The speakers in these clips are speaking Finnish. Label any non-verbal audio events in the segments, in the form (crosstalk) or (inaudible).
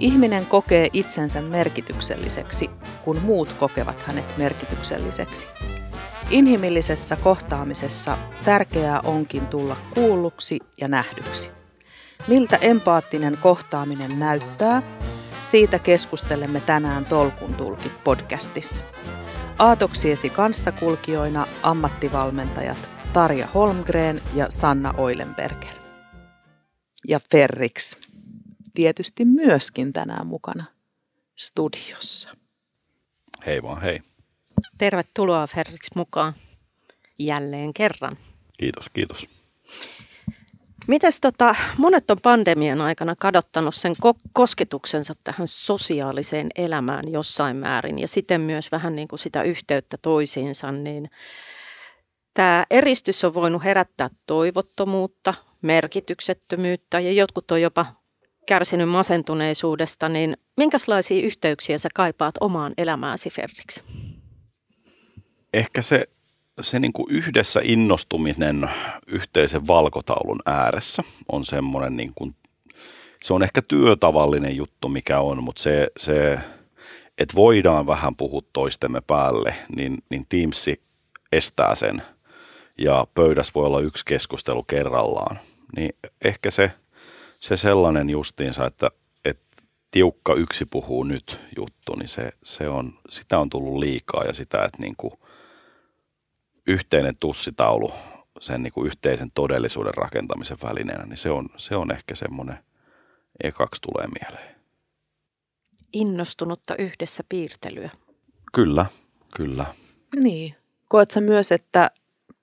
Ihminen kokee itsensä merkitykselliseksi, kun muut kokevat hänet merkitykselliseksi. Inhimillisessä kohtaamisessa tärkeää onkin tulla kuulluksi ja nähdyksi. Miltä empaattinen kohtaaminen näyttää, siitä keskustelemme tänään Tolkun tulkit podcastissa. Aatoksiesi kanssakulkijoina ammattivalmentajat Tarja Holmgren ja Sanna Oilenberger. Ja Ferrix tietysti myöskin tänään mukana studiossa. Hei vaan hei. Tervetuloa Ferrix mukaan jälleen kerran. Kiitos, kiitos. Mites tota, monet on pandemian aikana kadottanut sen ko- kosketuksensa tähän sosiaaliseen elämään jossain määrin ja siten myös vähän niin kuin sitä yhteyttä toisiinsa, niin tämä eristys on voinut herättää toivottomuutta, merkityksettömyyttä ja jotkut on jopa kärsinyt masentuneisuudesta, niin minkälaisia yhteyksiä sä kaipaat omaan elämääsi Ferriksi? Ehkä se, se niin kuin yhdessä innostuminen yhteisen valkotaulun ääressä on semmoinen, niin kuin, se on ehkä työtavallinen juttu, mikä on, mutta se, se että voidaan vähän puhua toistemme päälle, niin, niin Teamsi estää sen ja pöydässä voi olla yksi keskustelu kerrallaan. Niin ehkä se, se sellainen justiinsa, että, että tiukka yksi puhuu nyt juttu, niin se, se on, sitä on tullut liikaa ja sitä, että niin kuin yhteinen tussitaulu sen niin kuin yhteisen todellisuuden rakentamisen välineenä, niin se on, se on ehkä semmoinen ekaksi tulee mieleen. Innostunutta yhdessä piirtelyä. Kyllä, kyllä. Niin. Koetko myös, että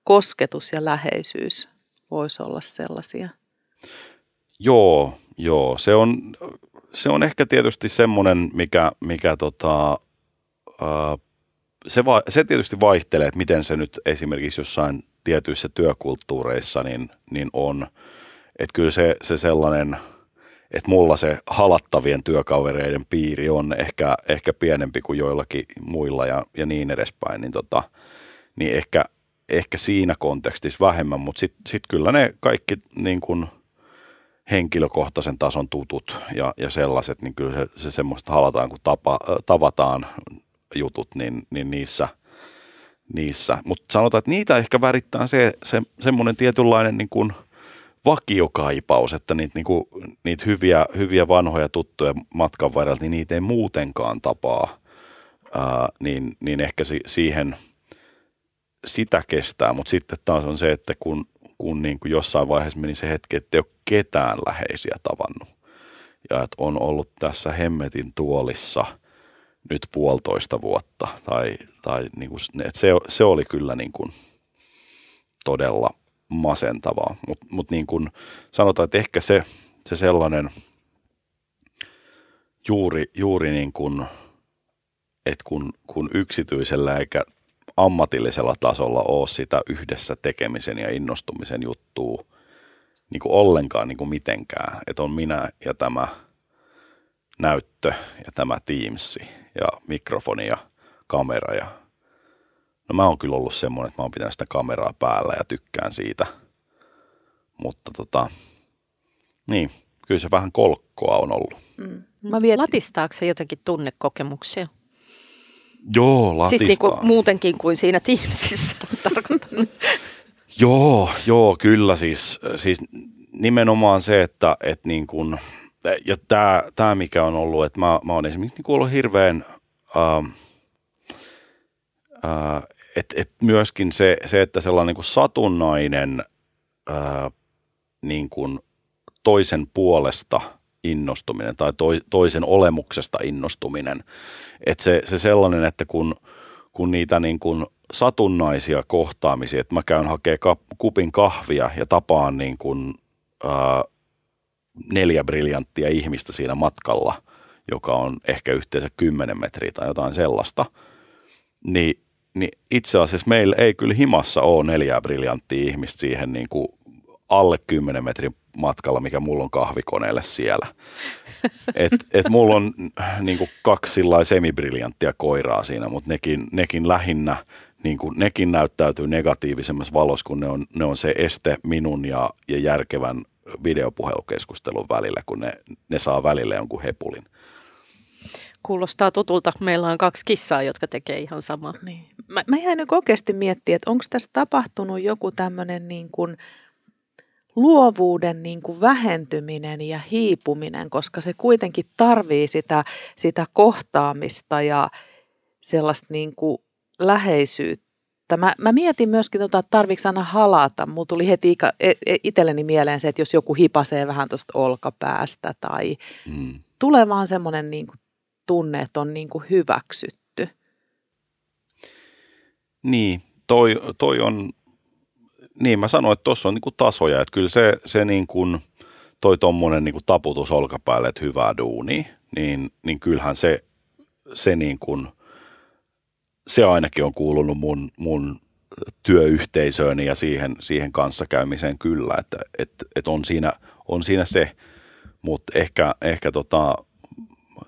kosketus ja läheisyys voisi olla sellaisia? Joo, joo. Se on, se on ehkä tietysti semmoinen, mikä, mikä tota, ää, se, va, se tietysti vaihtelee, että miten se nyt esimerkiksi jossain tietyissä työkulttuureissa niin, niin on. Että kyllä se, se sellainen, että mulla se halattavien työkavereiden piiri on ehkä, ehkä pienempi kuin joillakin muilla ja, ja niin edespäin, niin, tota, niin ehkä, ehkä siinä kontekstissa vähemmän, mutta sitten sit kyllä ne kaikki niin kuin henkilökohtaisen tason tutut ja, ja sellaiset, niin kyllä se, se semmoista halataan, kun tapa, tavataan jutut, niin, niin niissä, niissä. Mutta sanotaan, että niitä ehkä värittää se, se semmoinen tietynlainen niin kuin vakiokaipaus, että niitä, niin kuin, niitä hyviä, hyviä vanhoja tuttuja matkan varrella, niin niitä ei muutenkaan tapaa, ää, niin, niin ehkä si, siihen sitä kestää, mutta sitten taas on se, että kun, kun niin kuin jossain vaiheessa meni se hetki, että ei ole ketään läheisiä tavannut ja että on ollut tässä hemmetin tuolissa – nyt puolitoista vuotta. Tai, tai niin kuin, että se, se oli kyllä niin kuin todella masentavaa. Mutta mut niin kuin sanotaan, että ehkä se, se sellainen juuri, juuri niin kuin, että kun, kun yksityisellä eikä ammatillisella tasolla ole sitä yhdessä tekemisen ja innostumisen juttua niin kuin ollenkaan niin kuin mitenkään. Että on minä ja tämä – näyttö ja tämä Teams ja mikrofoni ja kamera. Ja... No mä oon kyllä ollut semmoinen, että mä oon pitänyt sitä kameraa päällä ja tykkään siitä. Mutta tota, niin, kyllä se vähän kolkkoa on ollut. Mm. Mä. Latistaako se jotenkin tunnekokemuksia? Joo, latistaa. Siis niinku muutenkin kuin siinä Teamsissa tarkoitan. joo, joo, kyllä siis, siis nimenomaan se, että, että niin kuin, ja tämä, tämä mikä on ollut, että mä, mä oon esimerkiksi niin ollut hirveän, äh, äh, että et myöskin se, se, että sellainen niin kuin satunnainen äh, niin kuin toisen puolesta innostuminen tai toi, toisen olemuksesta innostuminen, että se, se sellainen, että kun, kun niitä niin kuin satunnaisia kohtaamisia, että mä käyn hakemaan kupin kahvia ja tapaan niin kuin, äh, neljä briljanttia ihmistä siinä matkalla, joka on ehkä yhteensä 10 metriä tai jotain sellaista, niin, niin itse asiassa meillä ei kyllä himassa ole neljää briljanttia ihmistä siihen niin kuin alle 10 metrin matkalla, mikä mulla on kahvikoneelle siellä. Et, et mulla on niin kuin kaksi semibriljanttia koiraa siinä, mutta nekin, nekin lähinnä, niin kuin, nekin näyttäytyy negatiivisemmassa valossa, kun ne on, ne on se este minun ja, ja järkevän videopuhelukeskustelun välillä, kun ne, ne saa välillä jonkun hepulin. Kuulostaa tutulta. Meillä on kaksi kissaa, jotka tekee ihan samaa. Niin. Mä, mä jäin nyt oikeasti miettimään, että onko tässä tapahtunut joku tämmöinen niin kuin luovuuden niin kuin vähentyminen ja hiipuminen, koska se kuitenkin tarvii sitä, sitä kohtaamista ja sellaista niin kuin läheisyyttä. Mä, mä mietin myöskin, tota, että tarviiko aina halata. Mulla tuli heti e, e, itselleni mieleen se, että jos joku hipasee vähän tuosta olkapäästä tai mm. tulee vaan semmoinen niin kuin tunne, että on niin kuin hyväksytty. Niin, toi, toi on, niin mä sanoin, että tuossa on niin kuin tasoja, että kyllä se, se niin kuin, toi tuommoinen niin taputus olkapäälle, että hyvää duuni, niin, niin kyllähän se, se niin kuin, se ainakin on kuulunut mun, mun työyhteisööni ja siihen, siihen kanssakäymiseen kyllä, että et, et on, siinä, on siinä se, mutta ehkä, ehkä tota,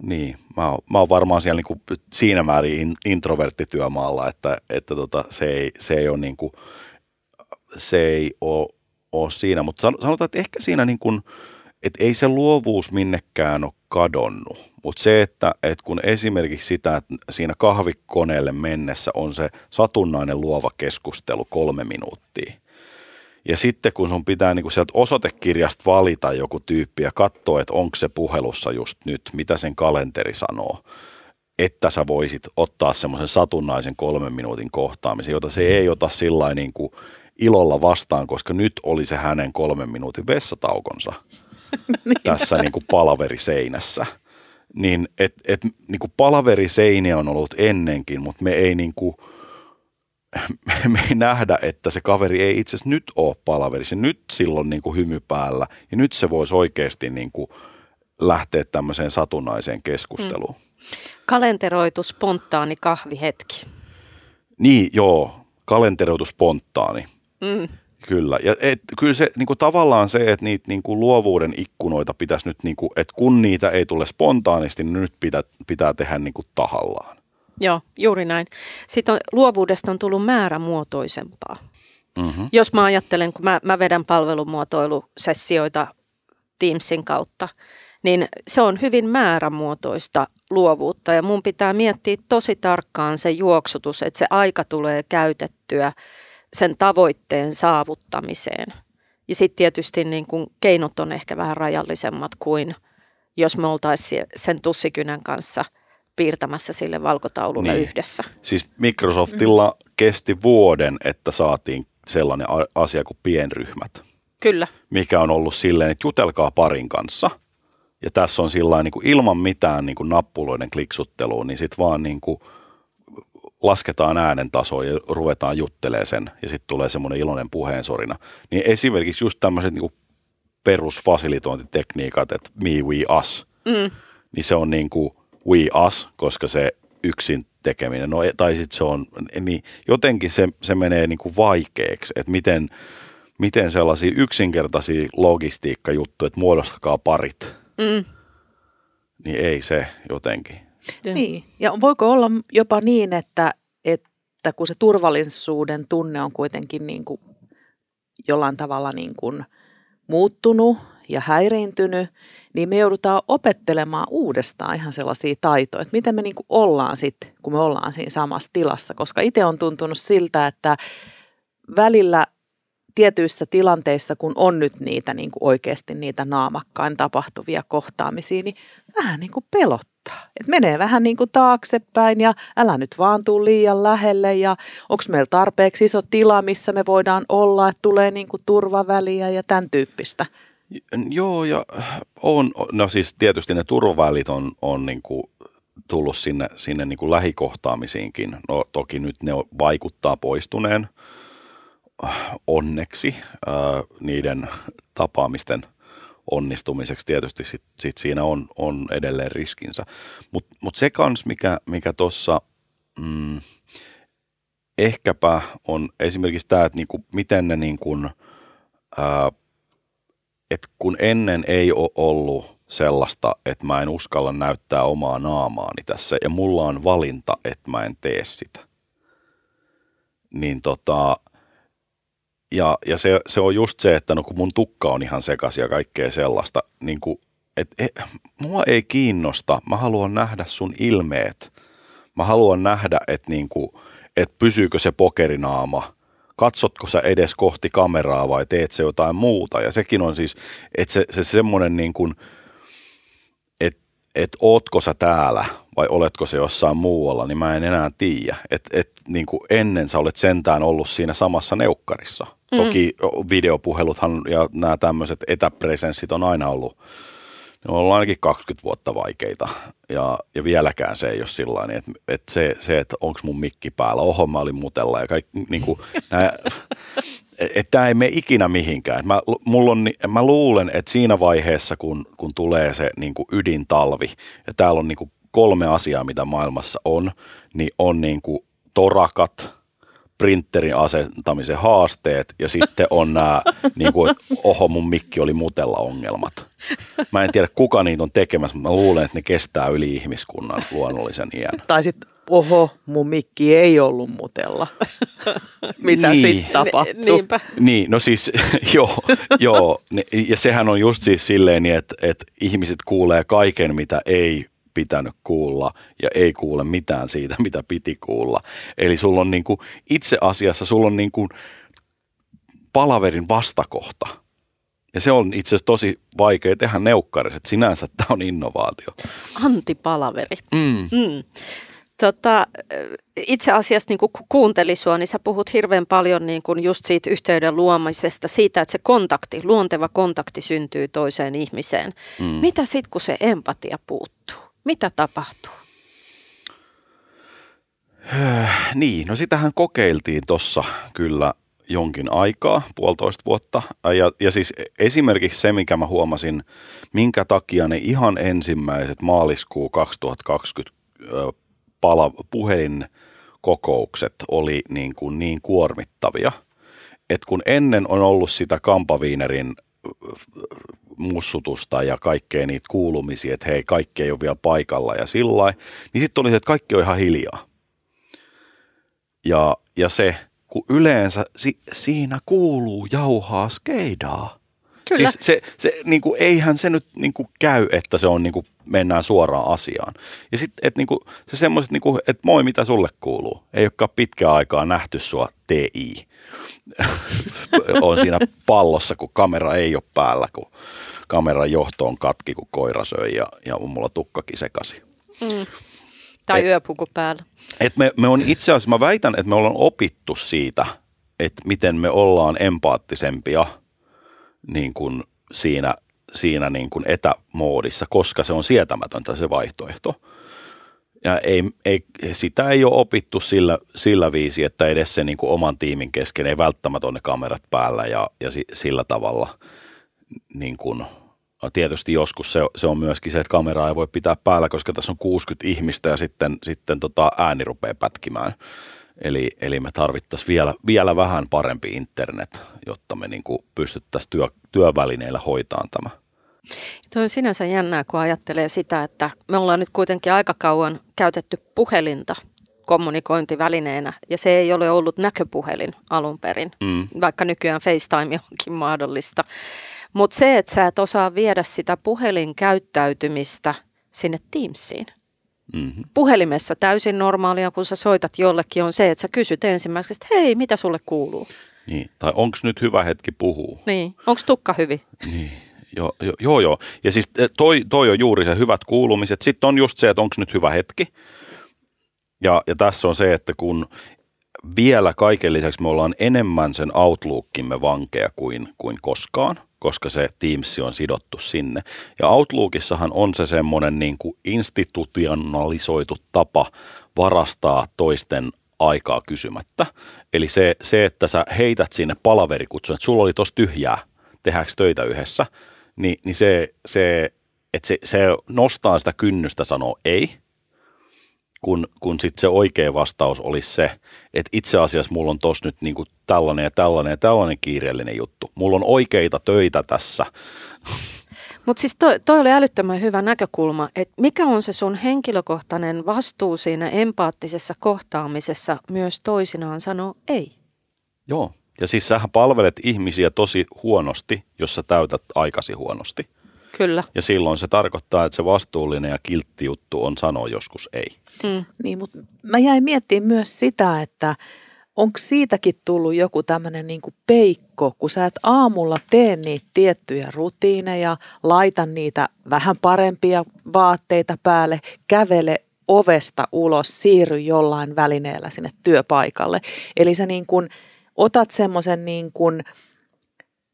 niin, mä, oon, mä oon varmaan siellä niinku siinä määrin introverttityömaalla, että, että tota, se, ei, se ei ole niinku, se ei ole, ole siinä, mutta sanotaan, että ehkä siinä niin kuin, että ei se luovuus minnekään ole kadonnut, mutta se, että, että kun esimerkiksi sitä, että siinä kahvikoneelle mennessä on se satunnainen luova keskustelu kolme minuuttia, ja sitten kun sun pitää niin kuin sieltä osoitekirjasta valita joku tyyppi ja katsoa, että onko se puhelussa just nyt, mitä sen kalenteri sanoo, että sä voisit ottaa semmoisen satunnaisen kolmen minuutin kohtaamisen, jota se ei ota sillä niin kuin ilolla vastaan, koska nyt oli se hänen kolmen minuutin vessataukonsa (laughs) niin. tässä niin kuin palaveriseinässä. Niin, et, et, niin kuin palaveriseiniä on ollut ennenkin, mutta me ei niin kuin (laughs) – me ei nähdä, että se kaveri ei itse asiassa nyt ole palaverissa. Nyt silloin niin kuin hymy päällä ja nyt se voisi oikeasti niin kuin lähteä tämmöiseen satunnaiseen keskusteluun. Mm. Kalenteroitu spontaani kahvihetki. Niin, joo. Kalenteroitu spontaani. Mm. Kyllä. Ja et, kyllä se niin kuin tavallaan se, että niitä niin kuin luovuuden ikkunoita pitäisi nyt, niin kuin, että kun niitä ei tule spontaanisti, niin nyt pitää, pitää tehdä niin kuin tahallaan. Joo, juuri näin. Sitten on, luovuudesta on tullut määrämuotoisempaa. Mm-hmm. Jos mä ajattelen, kun mä, mä vedän palvelumuotoilusessioita Teamsin kautta, niin se on hyvin määrämuotoista luovuutta ja mun pitää miettiä tosi tarkkaan se juoksutus, että se aika tulee käytettyä sen tavoitteen saavuttamiseen. Ja sitten tietysti niin kun keinot on ehkä vähän rajallisemmat kuin jos me oltaisiin sen tussikynän kanssa – piirtämässä sille valkotaululle niin. yhdessä. Siis Microsoftilla mm. kesti vuoden, että saatiin sellainen asia kuin pienryhmät. Kyllä. Mikä on ollut silleen, että jutelkaa parin kanssa. Ja tässä on sillä niin kuin ilman mitään niin kuin nappuloiden kliksuttelua, niin sitten vaan niin kuin lasketaan äänen tasoa ja ruvetaan juttelemaan sen. Ja sitten tulee semmoinen iloinen puheensorina. Niin esimerkiksi just tämmöiset niin perusfasilitointitekniikat, että me, we, us, mm. niin se on niin kuin we us, koska se yksin tekeminen, no, tai sitten se on, niin jotenkin se, se menee niin kuin vaikeaksi, että miten, miten sellaisia yksinkertaisia logistiikkajuttuja, että muodostakaa parit, mm. niin ei se jotenkin. Niin, ja voiko olla jopa niin, että, että kun se turvallisuuden tunne on kuitenkin niin kuin jollain tavalla niin kuin muuttunut ja häiriintynyt, niin me joudutaan opettelemaan uudestaan ihan sellaisia taitoja, että miten me niin kuin ollaan sitten, kun me ollaan siinä samassa tilassa. Koska itse on tuntunut siltä, että välillä tietyissä tilanteissa, kun on nyt niitä niin kuin oikeasti niitä naamakkain tapahtuvia kohtaamisia, niin vähän niin kuin pelottaa. Et menee vähän niin kuin taaksepäin ja älä nyt vaan tuu liian lähelle ja onko meillä tarpeeksi iso tila, missä me voidaan olla, että tulee niin kuin turvaväliä ja tämän tyyppistä. Joo, ja on, no siis tietysti ne turvavälit on, on niin kuin tullut sinne, sinne niin kuin lähikohtaamisiinkin. No toki nyt ne vaikuttaa poistuneen onneksi ää, niiden tapaamisten onnistumiseksi tietysti sit, sit siinä on, on edelleen riskinsä. Mutta mut se kans, mikä, mikä tuossa mm, ehkäpä on esimerkiksi tämä, että niinku, miten ne niinku, ää, että kun ennen ei ole ollut sellaista, että mä en uskalla näyttää omaa naamaani tässä ja mulla on valinta, että mä en tee sitä, niin tota, ja, ja se, se on just se, että no kun mun tukka on ihan sekaisin ja kaikkea sellaista, niin kuin, että et, mua ei kiinnosta, mä haluan nähdä sun ilmeet. Mä haluan nähdä, että niin että pysyykö se pokerinaama, katsotko sä edes kohti kameraa vai teet se jotain muuta. Ja sekin on siis, että se, se semmoinen niin kuin, että et ootko sä täällä vai oletko se jossain muualla, niin mä en enää tiedä. Että et, niin ennen sä olet sentään ollut siinä samassa neukkarissa. Mm. Toki videopuheluthan ja nämä tämmöiset etäpresenssit on aina ollut ne on ollut ainakin 20 vuotta vaikeita ja, ja vieläkään se ei ole sillä että, että se, se, että onko mun mikki päällä, oho mä olin mutella ja kaikki, niin kuin, (laughs) nää, että tämä ei mene ikinä mihinkään. Mä, mulla on, mä luulen, että siinä vaiheessa, kun, kun tulee se niin kuin ydintalvi, ja täällä on niin kuin kolme asiaa, mitä maailmassa on, niin on niin kuin torakat, printerin asentamisen haasteet ja sitten on nämä, (laughs) niin kuin, oho mun mikki oli mutella ongelmat. Mä en tiedä kuka niitä on tekemässä, mutta mä luulen, että ne kestää yli ihmiskunnan luonnollisen iän. Tai sitten, oho, mun mikki ei ollut mutella. (laughs) Mitä niin. sitten tapahtui? Niinpä. Niin, no siis (laughs) joo, joo, ja sehän on just siis silleen, että, että ihmiset kuulee kaiken, mitä ei pitänyt kuulla ja ei kuule mitään siitä, (laughs) mitä piti kuulla. Eli sulla on niin kuin, itse asiassa sulla on niin kuin palaverin vastakohta. Ja se on itse asiassa tosi vaikea tehdä neukkarissa, sinänsä tämä on innovaatio. Antipalaveri. Mm. Mm. Tota, itse asiassa niin kuin kuunteli sua, niin sä puhut hirveän paljon niin kuin just siitä yhteyden luomisesta, siitä, että se kontakti, luonteva kontakti syntyy toiseen ihmiseen. Mm. Mitä sitten, kun se empatia puuttuu? Mitä tapahtuu? Niin, no sitähän kokeiltiin tuossa kyllä jonkin aikaa, puolitoista vuotta. Ja, ja siis esimerkiksi se, mikä mä huomasin, minkä takia ne ihan ensimmäiset maaliskuu 2020 pala, puhelinkokoukset oli niin, kuin niin kuormittavia, että kun ennen on ollut sitä kampaviinerin mussutusta ja kaikkea niitä kuulumisia, että hei, kaikki ei ole vielä paikalla ja sillä niin sitten oli se, että kaikki on ihan hiljaa. Ja, ja se, kun yleensä si, siinä kuuluu jauhaa skeidaa. Kyllä. Siis se, se niin kuin, eihän se nyt niin kuin, käy, että se on niin kuin, mennään suoraan asiaan. Ja sitten että niin kuin, se semmoiset, niin kuin, että moi, mitä sulle kuuluu. Ei olekaan pitkään aikaa nähty sua TI. (laughs) on siinä pallossa, kun kamera ei ole päällä, kun kameran johto on katki, kun koira söi ja, ja on mulla tukkakin sekasi. Mm. Tai et, yöpuku päällä. Et me, me on itse asiassa, mä väitän, että me ollaan opittu siitä, että miten me ollaan empaattisempia niin kuin siinä, siinä niin kuin etämoodissa, koska se on sietämätöntä se vaihtoehto. Ja ei, ei, sitä ei ole opittu sillä, sillä viisi, että edes se niin kuin oman tiimin kesken ei välttämättä ole ne kamerat päällä ja, ja si, sillä tavalla niin kuin, tietysti joskus se, se on myöskin se, että kameraa ei voi pitää päällä, koska tässä on 60 ihmistä ja sitten, sitten tota ääni rupeaa pätkimään. Eli, eli me tarvittaisiin vielä, vielä vähän parempi internet, jotta me niin kuin pystyttäisiin työ, työvälineillä hoitamaan tämä. Tuo on sinänsä jännää, kun ajattelee sitä, että me ollaan nyt kuitenkin aika kauan käytetty puhelinta kommunikointivälineenä, ja se ei ole ollut näköpuhelin alun perin, mm. vaikka nykyään FaceTime onkin mahdollista. Mutta se, että sä et osaa viedä sitä puhelinkäyttäytymistä sinne Teamsiin. Mm-hmm. Puhelimessa täysin normaalia, kun sä soitat jollekin, on se, että sä kysyt ensimmäiseksi, että hei, mitä sulle kuuluu? Niin, tai onko nyt hyvä hetki puhua? Niin, onko tukka hyvin? Niin. Joo, joo, joo, joo. Ja siis eh, toi, toi on juuri se hyvät kuulumiset. Sitten on just se, että onko nyt hyvä hetki. Ja, ja tässä on se, että kun vielä kaiken lisäksi me ollaan enemmän sen Outlookimme vankeja kuin, kuin koskaan, koska se Teams on sidottu sinne. Ja Outlookissahan on se semmoinen niin kuin institutionalisoitu tapa varastaa toisten aikaa kysymättä. Eli se, se että sä heität sinne palaverikutsun, että sulla oli tossa tyhjää, tehdäänkö töitä yhdessä, niin, niin se, se, että se, se nostaa sitä kynnystä sanoa ei – kun, kun sitten se oikea vastaus olisi se, että itse asiassa mulla on tossa nyt niinku tällainen ja tällainen ja tällainen kiireellinen juttu. Mulla on oikeita töitä tässä. Mutta siis toi, toi oli älyttömän hyvä näkökulma, että mikä on se sun henkilökohtainen vastuu siinä empaattisessa kohtaamisessa myös toisinaan sanoa ei? Joo, Ja siis sähän palvelet ihmisiä tosi huonosti, jos sä täytät aikasi huonosti. Kyllä. Ja silloin se tarkoittaa, että se vastuullinen ja kiltti juttu on sanoa joskus ei. Mm. Niin, mutta mä jäin miettimään myös sitä, että onko siitäkin tullut joku tämmöinen niin peikko, kun sä et aamulla tee niitä tiettyjä rutiineja, laita niitä vähän parempia vaatteita päälle, kävele ovesta ulos, siirry jollain välineellä sinne työpaikalle. Eli sä niin kuin otat semmoisen niin kuin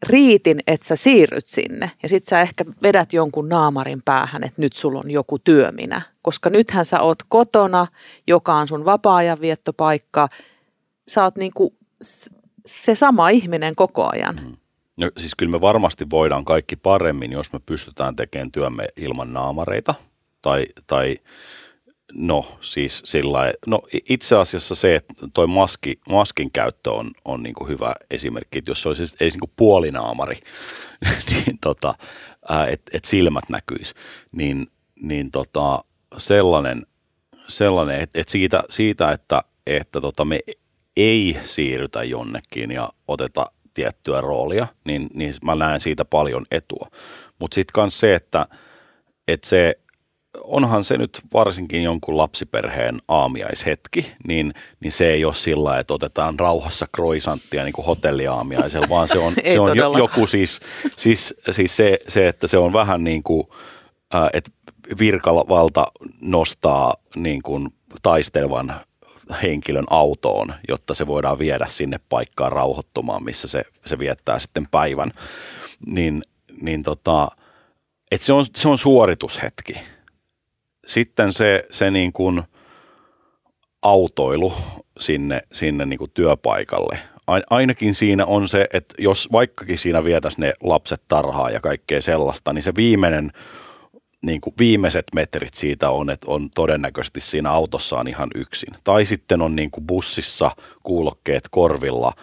riitin, että sä siirryt sinne ja sit sä ehkä vedät jonkun naamarin päähän, että nyt sulla on joku työminä. Koska nythän sä oot kotona, joka on sun vapaa-ajan viettopaikka, sä oot niin kuin se sama ihminen koko ajan. Mm. No, siis kyllä me varmasti voidaan kaikki paremmin, jos me pystytään tekemään työmme ilman naamareita tai, tai No siis sillä no itse asiassa se, että toi maski, maskin käyttö on, on niin kuin hyvä esimerkki, että jos se olisi edes niin kuin puolinaamari, (laughs) niin tota, että et silmät näkyisi, niin, niin tota, sellainen, sellainen että et siitä, siitä, että, että tota me ei siirrytä jonnekin ja oteta tiettyä roolia, niin, niin mä näen siitä paljon etua. Mutta sitten myös se, että, että se onhan se nyt varsinkin jonkun lapsiperheen aamiaishetki, niin, niin se ei ole sillä, että otetaan rauhassa kroisanttia niin kuin hotelliaamiaisella, vaan se on, (laughs) se on joku siis, siis, siis se, se, että se on vähän niin kuin, äh, että virkavalta nostaa niin kuin taistelevan henkilön autoon, jotta se voidaan viedä sinne paikkaan rauhoittumaan, missä se, se viettää sitten päivän. Niin, niin tota, et se, on, se on suoritushetki sitten se, se niin kuin autoilu sinne, sinne niin kuin työpaikalle. Ainakin siinä on se, että jos vaikkakin siinä vietäisi ne lapset tarhaa ja kaikkea sellaista, niin se viimeinen, niin kuin viimeiset metrit siitä on, että on todennäköisesti siinä autossaan ihan yksin. Tai sitten on niin kuin bussissa kuulokkeet korvilla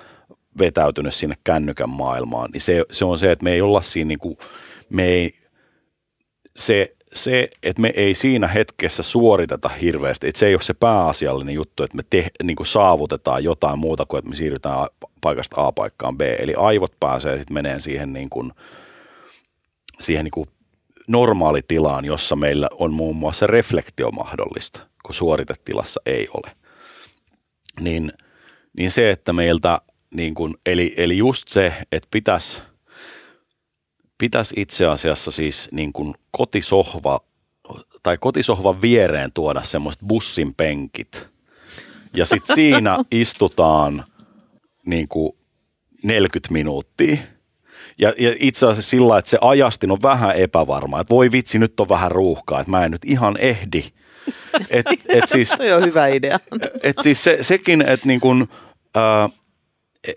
vetäytynyt sinne kännykän maailmaan. Niin se, se on se, että me ei olla siinä, niin kuin, me ei, se se, että me ei siinä hetkessä suoriteta hirveästi, että se ei ole se pääasiallinen juttu, että me te, niin kuin saavutetaan jotain muuta kuin, että me siirrytään paikasta A paikkaan B. Eli aivot pääsee sitten meneen siihen, niin kuin, siihen niin kuin normaalitilaan, jossa meillä on muun muassa reflektio mahdollista, kun suoritetilassa ei ole. Niin, niin se, että meiltä, niin kuin, eli, eli just se, että pitäisi – pitäisi itse asiassa siis niin kuin kotisohva tai kotisohvan viereen tuoda semmoiset bussin penkit. Ja sitten siinä (laughs) istutaan niin kuin 40 minuuttia. Ja, ja itse asiassa sillä, että se ajastin on vähän epävarma, että voi vitsi, nyt on vähän ruuhkaa, että mä en nyt ihan ehdi. Et, et (laughs) siis, se on hyvä idea. Et siis se, sekin, että niin kuin, äh,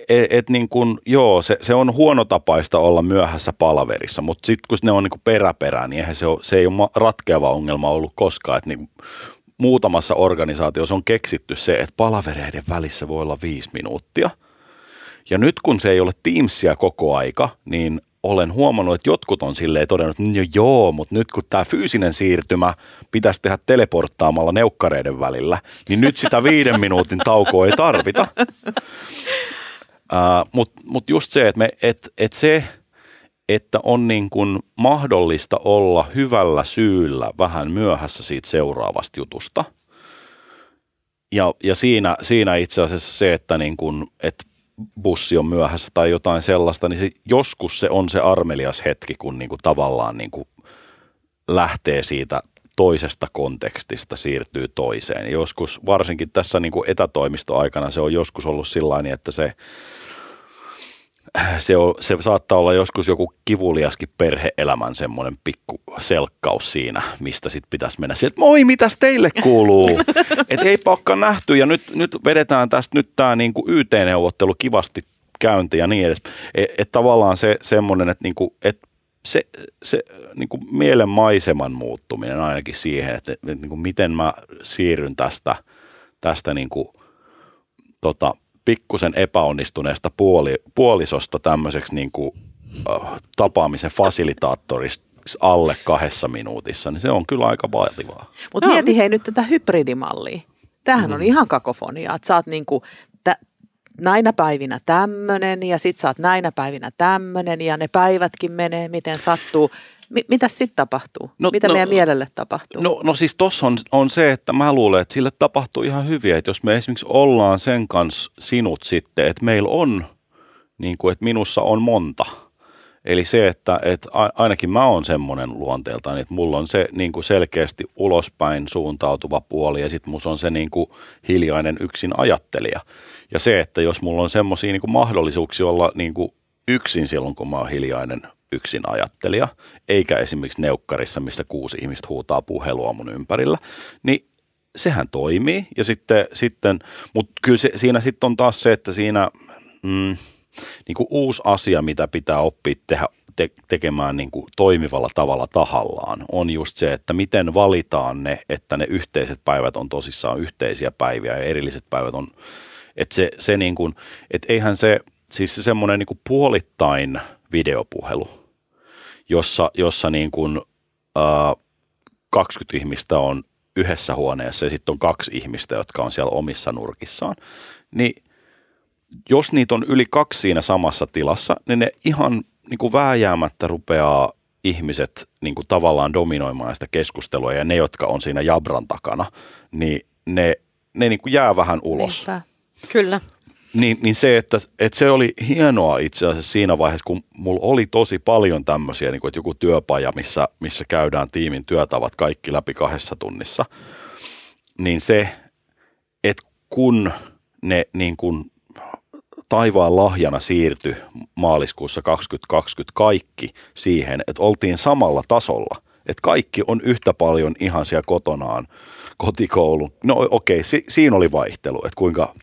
et, et niin kun, joo, se, se on huonotapaista olla myöhässä palaverissa, mutta sitten kun ne on niin peräperää, niin eihän se, ole, se ei ole ratkeava ongelma ollut koskaan. Että niin muutamassa organisaatiossa on keksitty se, että palavereiden välissä voi olla viisi minuuttia. Ja nyt kun se ei ole Teamsia koko aika, niin olen huomannut, että jotkut on silleen todennut, että no joo, mutta nyt kun tämä fyysinen siirtymä pitäisi tehdä teleporttaamalla neukkareiden välillä, niin nyt sitä viiden minuutin taukoa ei tarvita. Mutta mut just se, että et, et se, että on niin kuin mahdollista olla hyvällä syyllä vähän myöhässä siitä seuraavasta jutusta. Ja, ja siinä, siinä itse asiassa se, että, niin kuin, että bussi on myöhässä tai jotain sellaista, niin se, joskus se on se armelias hetki, kun niin kuin tavallaan niin kuin lähtee siitä toisesta kontekstista siirtyy toiseen. Joskus, varsinkin tässä niin kuin etätoimistoaikana se on joskus ollut sillä että se, se, on, se saattaa olla joskus joku kivuliaskin perheelämän semmoinen pikku selkkaus siinä, mistä sitten pitäisi mennä sieltä, moi, mitäs teille kuuluu? (laughs) että ei olekaan nähty ja nyt, nyt vedetään tästä nyt tämä niinku YT-neuvottelu kivasti käynti ja niin edes. Että et tavallaan se semmoinen, että niinku, et se, se niin kuin mielen maiseman muuttuminen ainakin siihen, että, että niin kuin miten mä siirryn tästä, tästä niin kuin, tota, pikkusen epäonnistuneesta puoli, puolisosta tämmöiseksi niin kuin, äh, tapaamisen fasilitaattorista alle kahdessa minuutissa, niin se on kyllä aika vaativaa. Mutta mieti hei nyt tätä hybridimallia. Tämähän mm. on ihan kakofonia, että sä oot niin kuin, tä, näinä päivinä tämmöinen ja sit sä oot näinä päivinä tämmöinen ja ne päivätkin menee miten sattuu. M- mitä sitten tapahtuu? No, mitä no, meidän mielelle tapahtuu? No, no siis tuossa on, on se, että mä luulen, että sille tapahtuu ihan hyviä. Että jos me esimerkiksi ollaan sen kanssa sinut sitten, että meillä on, niin kuin, että minussa on monta – Eli se, että, että ainakin mä oon semmoinen luonteeltaan, että mulla on se niin kuin selkeästi ulospäin suuntautuva puoli ja sitten mulla on se niin kuin hiljainen yksin ajattelija. Ja se, että jos mulla on semmoisia niin mahdollisuuksia olla niin kuin yksin silloin, kun mä oon hiljainen yksin ajattelija, eikä esimerkiksi neukkarissa, missä kuusi ihmistä huutaa puhelua mun ympärillä, niin sehän toimii. Ja sitten, sitten mutta kyllä se, siinä sitten on taas se, että siinä... Mm, niin kuin uusi asia, mitä pitää oppia tehdä, te, tekemään niin kuin toimivalla tavalla tahallaan, on just se, että miten valitaan ne, että ne yhteiset päivät on tosissaan yhteisiä päiviä ja erilliset päivät on, että se, se niin kuin, että eihän se, siis se semmoinen niin kuin puolittain videopuhelu, jossa, jossa niin kuin, äh, 20 ihmistä on yhdessä huoneessa ja sitten on kaksi ihmistä, jotka on siellä omissa nurkissaan, niin jos niitä on yli kaksi siinä samassa tilassa, niin ne ihan niin kuin vääjäämättä rupeaa ihmiset niin kuin tavallaan dominoimaan sitä keskustelua ja ne, jotka on siinä jabran takana, niin ne, ne niin kuin jää vähän ulos. Niinpä. Kyllä. Niin, niin se, että, että se oli hienoa itse asiassa siinä vaiheessa, kun mulla oli tosi paljon tämmöisiä, niin kuin, että joku työpaja, missä, missä käydään tiimin työtavat kaikki läpi kahdessa tunnissa, niin se, että kun ne niin kuin taivaan lahjana siirtyi maaliskuussa 2020 kaikki siihen, että oltiin samalla tasolla. Että kaikki on yhtä paljon ihan siellä kotonaan kotikoulun. No okei, si- siinä oli vaihtelu, että kuinka,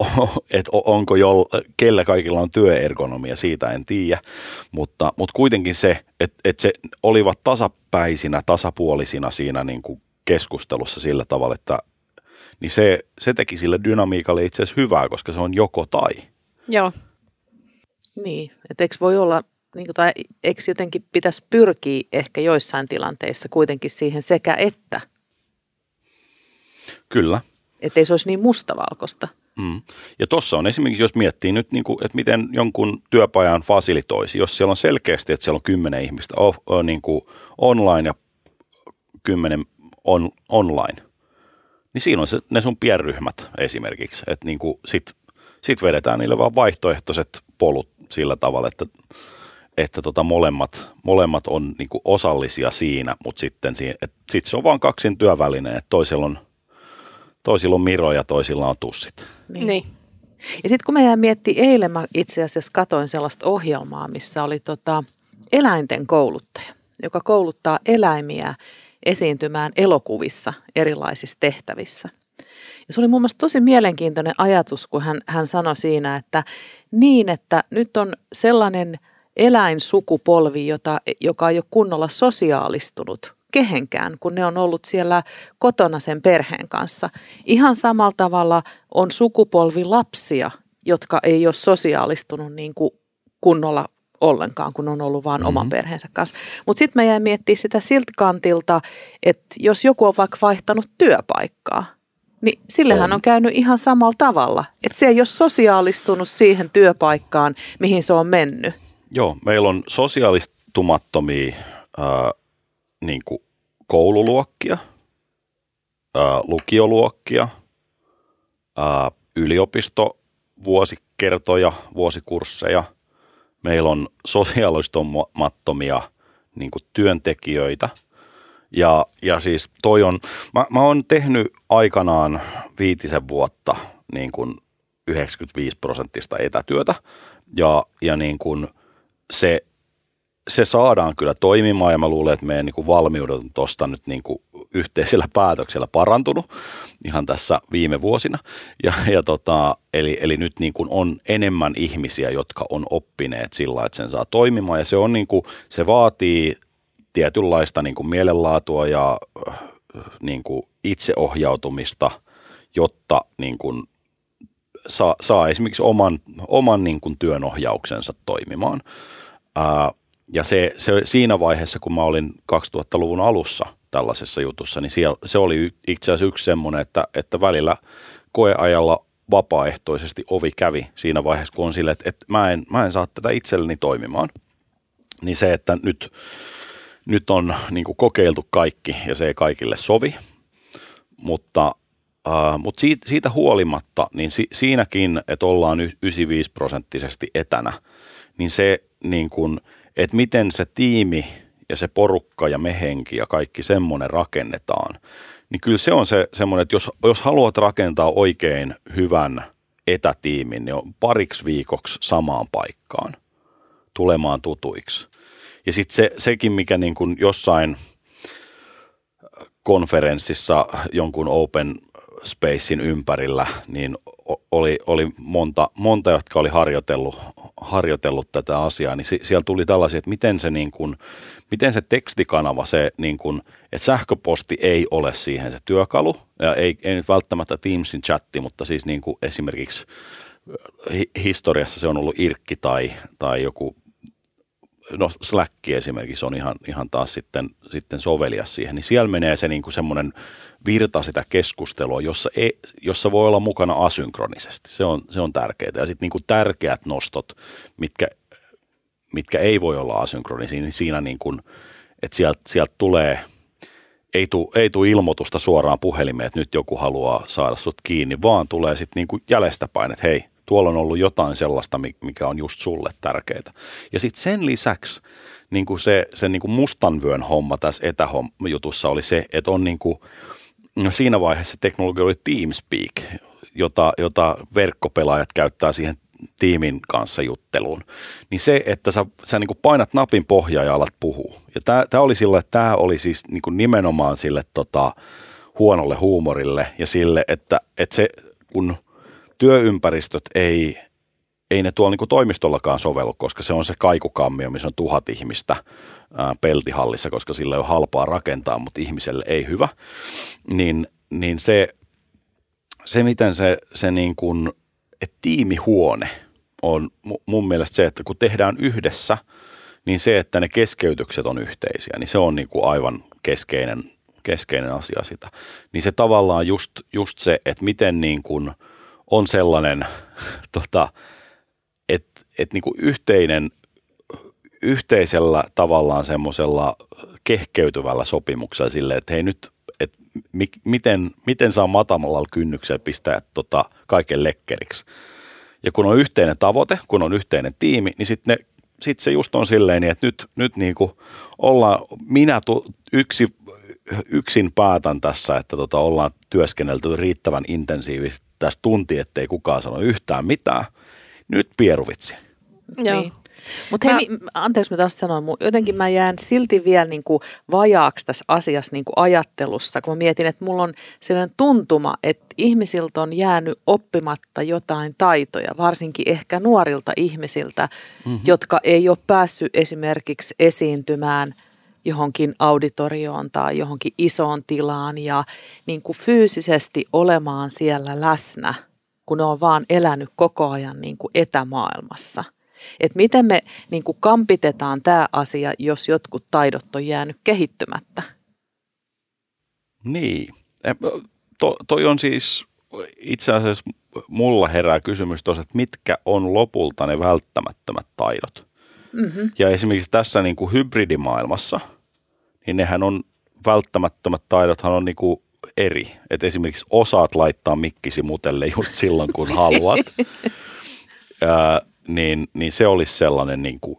(laughs) että onko jo, kellä kaikilla on työergonomia, siitä en tiedä, mutta, mutta kuitenkin se, että, että se olivat tasapäisinä, tasapuolisina siinä niin kuin keskustelussa sillä tavalla, että niin se, se teki sille dynamiikalle itse asiassa hyvää, koska se on joko tai. Joo. Niin, että eikö voi olla, niin kuin, tai eikö jotenkin pitäisi pyrkiä ehkä joissain tilanteissa kuitenkin siihen sekä että? Kyllä. Että ei se olisi niin mustavalkoista. Mm. Ja tuossa on esimerkiksi, jos miettii nyt, niin kuin, että miten jonkun työpajan fasilitoisi, jos siellä on selkeästi, että siellä on kymmenen ihmistä off, niin kuin online ja kymmenen on, online, niin siinä on se, ne sun pienryhmät esimerkiksi, että niin kuin sit, sit vedetään niille vaan vaihtoehtoiset polut sillä tavalla, että, että tota molemmat, molemmat on niin kuin osallisia siinä, mutta sitten sit se on vaan kaksin työväline, että toisilla on, toisilla on Miro ja toisilla on tussit. Niin. niin. Ja sitten kun me jää eilen mä itse asiassa katoin sellaista ohjelmaa, missä oli tota eläinten kouluttaja, joka kouluttaa eläimiä esiintymään elokuvissa erilaisissa tehtävissä. Ja se oli mun mielestä tosi mielenkiintoinen ajatus, kun hän, hän sanoi siinä, että niin, että nyt on sellainen eläinsukupolvi, jota, joka ei ole kunnolla sosiaalistunut kehenkään, kun ne on ollut siellä kotona sen perheen kanssa. Ihan samalla tavalla on sukupolvi lapsia, jotka ei ole sosiaalistunut niin kuin kunnolla ollenkaan, kun on ollut vain mm-hmm. oman perheensä kanssa. Mutta sitten mä jäin miettimään sitä siltä kantilta, että jos joku on vaikka vaihtanut työpaikkaa, niin sillehän on, on käynyt ihan samalla tavalla. Että se ei ole sosiaalistunut siihen työpaikkaan, mihin se on mennyt. Joo, meillä on sosiaalistumattomia äh, niin kuin koululuokkia, äh, lukioluokkia, äh, yliopistovuosikertoja, vuosikursseja – meillä on sosiaalistomattomia niin työntekijöitä. Ja, ja siis toi on, mä, mä oon tehnyt aikanaan viitisen vuotta niin kuin 95 prosenttista etätyötä ja, ja niin kuin se se saadaan kyllä toimimaan ja mä luulen, että meidän niin valmiudet on tuosta nyt niin kuin yhteisellä päätöksellä parantunut ihan tässä viime vuosina. Ja, ja tota, eli, eli nyt niin kuin on enemmän ihmisiä, jotka on oppineet sillä, että sen saa toimimaan ja se, on niin kuin, se vaatii tietynlaista niin kuin mielenlaatua ja niin kuin itseohjautumista, jotta niin kuin saa, saa esimerkiksi oman, oman niin kuin työnohjauksensa toimimaan. Ää, ja se, se, siinä vaiheessa, kun mä olin 2000-luvun alussa tällaisessa jutussa, niin siellä, se oli itse asiassa yksi semmoinen, että, että välillä koeajalla vapaaehtoisesti ovi kävi siinä vaiheessa, kun on sille, että, että mä, en, mä en saa tätä itselleni toimimaan. Niin se, että nyt, nyt on niin kuin kokeiltu kaikki ja se ei kaikille sovi, mutta Uh, mutta siitä, siitä huolimatta, niin si, siinäkin, että ollaan 95 prosenttisesti etänä, niin se, niin kun, että miten se tiimi ja se porukka ja mehenki ja kaikki semmoinen rakennetaan, niin kyllä se on se semmoinen, että jos, jos haluat rakentaa oikein hyvän etätiimin, niin on pariksi viikoksi samaan paikkaan tulemaan tutuiksi. Ja sitten se, sekin, mikä niin kuin jossain konferenssissa jonkun open Spacein ympärillä, niin oli, oli monta, monta, jotka oli harjoitellut, harjoitellut tätä asiaa, niin siellä tuli tällaisia, että miten se, niin kuin, miten se tekstikanava, se, niin kuin, että sähköposti ei ole siihen se työkalu, ja ei, ei nyt välttämättä Teamsin chatti, mutta siis niin kuin esimerkiksi historiassa se on ollut Irkki tai, tai joku no Slack esimerkiksi on ihan, ihan taas sitten, sitten sovelias siihen, niin siellä menee se niin kuin semmoinen virta sitä keskustelua, jossa, ei, jossa voi olla mukana asynkronisesti. Se on, se on tärkeää. Ja sitten niin tärkeät nostot, mitkä, mitkä ei voi olla asynkronisia, niin siinä niin kuin, että sieltä, sieltä tulee, ei tule ei tuu ilmoitusta suoraan puhelimeen, että nyt joku haluaa saada sut kiinni, vaan tulee sitten niin jäljestäpäin, että hei, tuolla on ollut jotain sellaista, mikä on just sulle tärkeää. Ja sitten sen lisäksi niin kuin se, se niin kuin mustanvyön homma tässä etäjutussa oli se, että on niin kuin, no siinä vaiheessa teknologia oli TeamSpeak, jota, jota verkkopelaajat käyttää siihen tiimin kanssa jutteluun, niin se, että sä, sä niin kuin painat napin pohjaa ja alat puhua. Ja tämä oli sillä, että tämä oli siis niin kuin nimenomaan sille tota, huonolle huumorille ja sille, että, että se kun – työympäristöt ei, ei ne tuolla niin toimistollakaan sovellu, koska se on se kaikukammio, missä on tuhat ihmistä ää, peltihallissa, koska sillä on halpaa rakentaa, mutta ihmiselle ei hyvä. Niin, niin se, se, miten se, se niin kuin, että tiimihuone on mun mielestä se, että kun tehdään yhdessä, niin se, että ne keskeytykset on yhteisiä, niin se on niin kuin aivan keskeinen, keskeinen asia sitä. Niin se tavallaan just, just se, että miten niin kuin – on sellainen, (laughs) tota, että et niinku yhteinen, yhteisellä tavallaan semmoisella kehkeytyvällä sopimuksella sille, että hei nyt, et mi, miten, miten saa matamalla kynnyksellä pistää tota kaiken lekkeriksi. Ja kun on yhteinen tavoite, kun on yhteinen tiimi, niin sitten sit se just on silleen, että nyt, nyt niin kuin ollaan, minä tu, yksi, yksin päätän tässä, että tota ollaan työskennelty riittävän intensiivisesti tässä tunti, ettei kukaan sano yhtään mitään. Nyt pieruvitsi. Joo. Niin. Mutta hei, mä... anteeksi mä taas sanon, jotenkin mä jään silti vielä niin kuin vajaaksi tässä asiassa niin kuin ajattelussa, kun mä mietin, että mulla on sellainen tuntuma, että ihmisiltä on jäänyt oppimatta jotain taitoja, varsinkin ehkä nuorilta ihmisiltä, mm-hmm. jotka ei ole päässyt esimerkiksi esiintymään – johonkin auditorioon tai johonkin isoon tilaan ja niin kuin fyysisesti olemaan siellä läsnä, kun ne on vaan elänyt koko ajan niin kuin etämaailmassa. Et miten me niin kuin kampitetaan tämä asia, jos jotkut taidot on jäänyt kehittymättä? Niin. To, toi on siis itse asiassa mulla herää kysymys tuossa, että mitkä on lopulta ne välttämättömät taidot. Mm-hmm. Ja esimerkiksi tässä niin kuin hybridimaailmassa, niin nehän on välttämättömät taidothan on niin kuin eri. Et esimerkiksi osaat laittaa mikkisi mutelle just silloin, kun haluat. (laughs) Ää, niin, niin se olisi sellainen niin kuin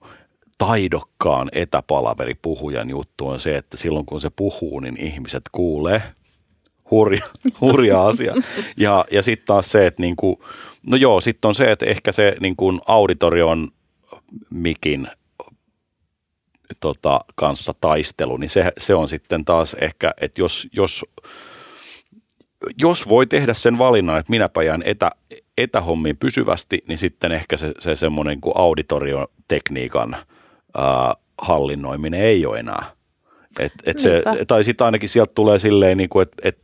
taidokkaan etäpalaveripuhujan juttu on se, että silloin kun se puhuu, niin ihmiset kuulee. Hurja, (laughs) hurja asia. Ja, ja sitten taas se, että niin kuin, no joo, sitten on se, että ehkä se niin kuin auditorion mikin tota, kanssa taistelu, niin se, se on sitten taas ehkä, että jos, jos, jos voi tehdä sen valinnan, että minäpä jään etä, etähommiin pysyvästi, niin sitten ehkä se, se semmoinen kuin auditoriotekniikan ää, hallinnoiminen ei ole enää. Et, et se, tai sitten ainakin sieltä tulee silleen, niin kuin, että et,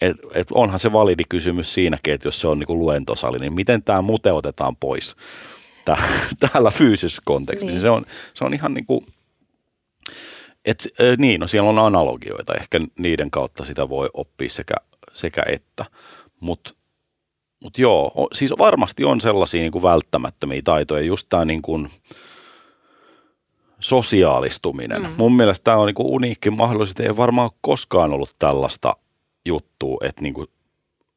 et, et onhan se validi kysymys siinäkin, että jos se on niin kuin luentosali, niin miten tämä mute otetaan pois (laughs) täällä fyysisessä kontekstissa. Niin. Se, on, se on ihan niin kuin, et, niin, no siellä on analogioita, ehkä niiden kautta sitä voi oppia sekä, sekä että, mutta mut joo, siis varmasti on sellaisia niin kuin välttämättömiä taitoja, just tämä niin kuin sosiaalistuminen. Mm. Mun mielestä tämä on niin kuin uniikki mahdollisuus, ei varmaan koskaan ollut tällaista juttua, että niin kuin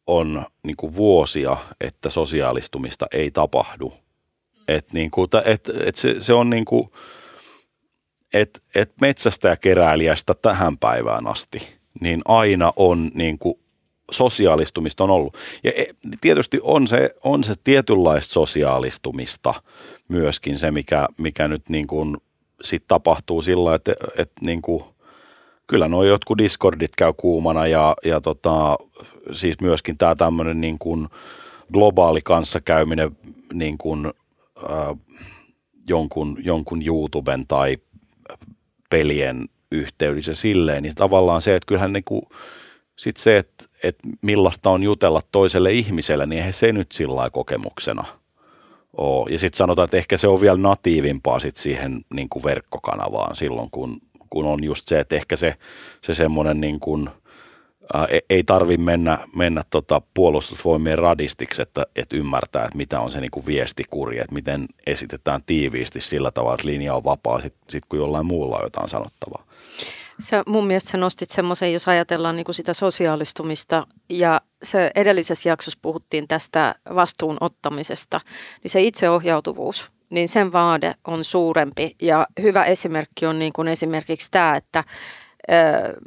on niin kuin vuosia, että sosiaalistumista ei tapahdu. Et niin kuin, et, et se, se on niin kuin, et, et metsästä ja keräilijästä tähän päivään asti, niin aina on niin kuin sosiaalistumista on ollut. Ja e, tietysti on se, on se tietynlaista sosiaalistumista myöskin se, mikä, mikä nyt niin kuin sit tapahtuu sillä, että, että niin kuin, kyllä nuo jotkut Discordit käy kuumana ja, ja tota, siis myöskin tämä tämmöinen niin kuin globaali kanssakäyminen niin kuin, äh, jonkun, jonkun YouTuben tai pelien yhteydessä silleen, niin tavallaan se, että kyllähän niin kuin, sit se, että, että millaista on jutella toiselle ihmiselle, niin eihän se nyt sillä kokemuksena ole. Ja sitten sanotaan, että ehkä se on vielä natiivimpaa sit siihen niin kuin verkkokanavaan silloin, kun, kun on just se, että ehkä se, se semmoinen niin kuin – E, ei tarvi mennä, mennä tota puolustusvoimien radistiksi, että, että ymmärtää, että mitä on se niin kuin viestikuri, että miten esitetään tiiviisti sillä tavalla, että linja on vapaa sitten sit, kun jollain muulla on jotain sanottavaa. Sä, mun mielestä sä nostit semmoisen, jos ajatellaan niin kuin sitä sosiaalistumista ja se edellisessä jaksossa puhuttiin tästä vastuun ottamisesta, niin se itseohjautuvuus, niin sen vaade on suurempi. Ja hyvä esimerkki on niin kuin esimerkiksi tämä, että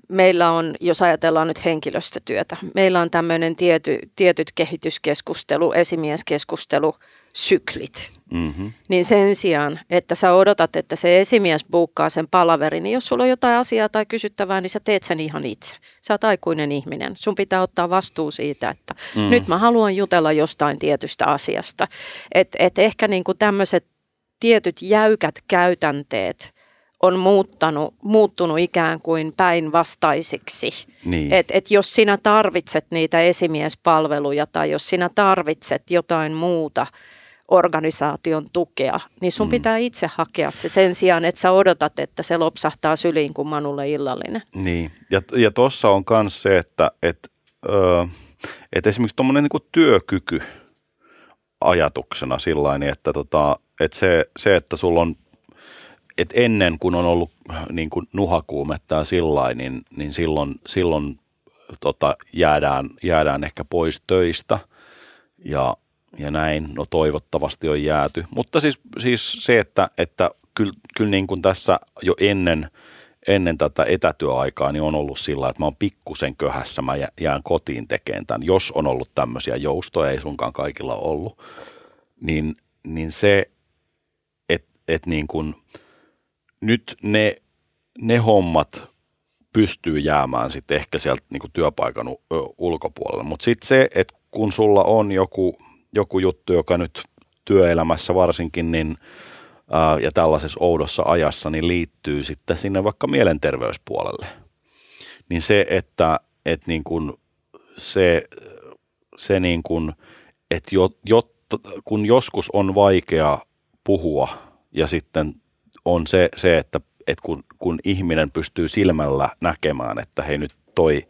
meillä on, jos ajatellaan nyt henkilöstötyötä, meillä on tämmöinen tiety, tietyt kehityskeskustelu, esimieskeskustelu, syklit. Mm-hmm. Niin sen sijaan, että sä odotat, että se esimies buukkaa sen palaverin, niin jos sulla on jotain asiaa tai kysyttävää, niin sä teet sen ihan itse. Sä oot aikuinen ihminen. Sun pitää ottaa vastuu siitä, että mm. nyt mä haluan jutella jostain tietystä asiasta. Että et ehkä niinku tämmöiset tietyt jäykät käytänteet – on muuttanut, muuttunut ikään kuin päinvastaisiksi. Niin. Et, et jos sinä tarvitset niitä esimiespalveluja tai jos sinä tarvitset jotain muuta organisaation tukea, niin sun mm. pitää itse hakea se sen sijaan, että sä odotat, että se lopsahtaa syliin, kun Manulle illallinen. Niin, ja, ja tuossa on myös se, että et, ö, et esimerkiksi tuommoinen niinku työkyky ajatuksena sillä että tota, et se, se, että sulla on et ennen kun on ollut niin kuin nuhakuumetta ja sillä niin, niin silloin, silloin tota, jäädään, jäädään ehkä pois töistä ja, ja näin, no toivottavasti on jääty. Mutta siis, siis se, että, että kyllä, kyllä niin kuin tässä jo ennen, ennen tätä etätyöaikaa niin on ollut sillä, että mä oon pikkusen köhässä, mä jään kotiin tekemään tämän. Jos on ollut tämmöisiä joustoja, ei sunkaan kaikilla ollut, niin, niin se, että et niin kuin – nyt ne, ne hommat pystyy jäämään sitten ehkä sieltä niin kuin työpaikan ulkopuolelle. Mutta sitten se, että kun sulla on joku, joku juttu, joka nyt työelämässä varsinkin, niin ää, ja tällaisessa oudossa ajassa, niin liittyy sitten sinne vaikka mielenterveyspuolelle. Niin se, että, että niin kuin se, se niin kuin, että jo, jotta, kun joskus on vaikea puhua ja sitten on se, se että, että kun, kun ihminen pystyy silmällä näkemään, että hei nyt toi,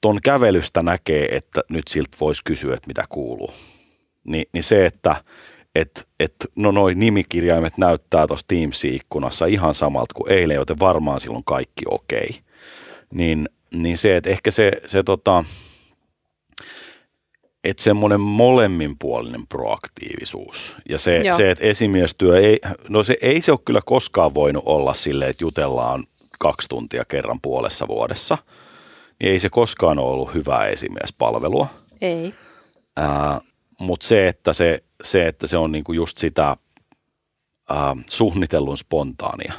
ton kävelystä näkee, että nyt siltä voisi kysyä, että mitä kuuluu. Ni, niin se, että et, et, no noin nimikirjaimet näyttää tuossa Teams-ikkunassa ihan samalta kuin eilen, joten varmaan silloin kaikki okei. Okay. Niin, niin se, että ehkä se, se tota, että semmoinen molemminpuolinen proaktiivisuus ja se, se, että esimiestyö ei, no se ei se ole kyllä koskaan voinut olla silleen, että jutellaan kaksi tuntia kerran puolessa vuodessa, niin ei se koskaan ole ollut hyvää esimiespalvelua. Ei. Mutta se, että se, se, että se on niinku just sitä ää, suunnitellun spontaania,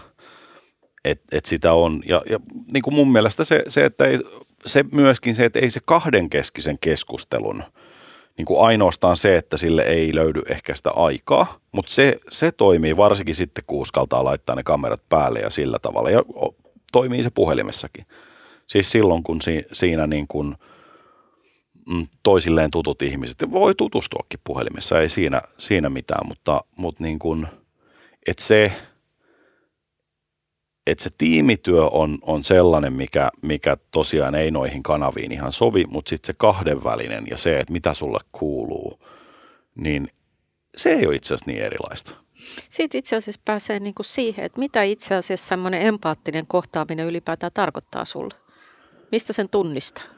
että et sitä on, ja, ja niin kuin mun mielestä se, se, että ei, se myöskin se, että ei se kahdenkeskisen keskustelun – niin kuin ainoastaan se, että sille ei löydy ehkä sitä aikaa, mutta se, se toimii varsinkin sitten, kun uskaltaa laittaa ne kamerat päälle ja sillä tavalla. Ja toimii se puhelimessakin. Siis silloin, kun si, siinä niin kuin, toisilleen tutut ihmiset, voi tutustuakin puhelimessa, ei siinä, siinä mitään, mutta, mutta niin kuin, että se, että se tiimityö on, on sellainen, mikä, mikä tosiaan ei noihin kanaviin ihan sovi, mutta sitten se kahdenvälinen ja se, että mitä sulle kuuluu, niin se ei ole itse asiassa niin erilaista. Sitten itse asiassa pääsee niin kuin siihen, että mitä itse asiassa semmoinen empaattinen kohtaaminen ylipäätään tarkoittaa sulle. Mistä sen tunnistaa?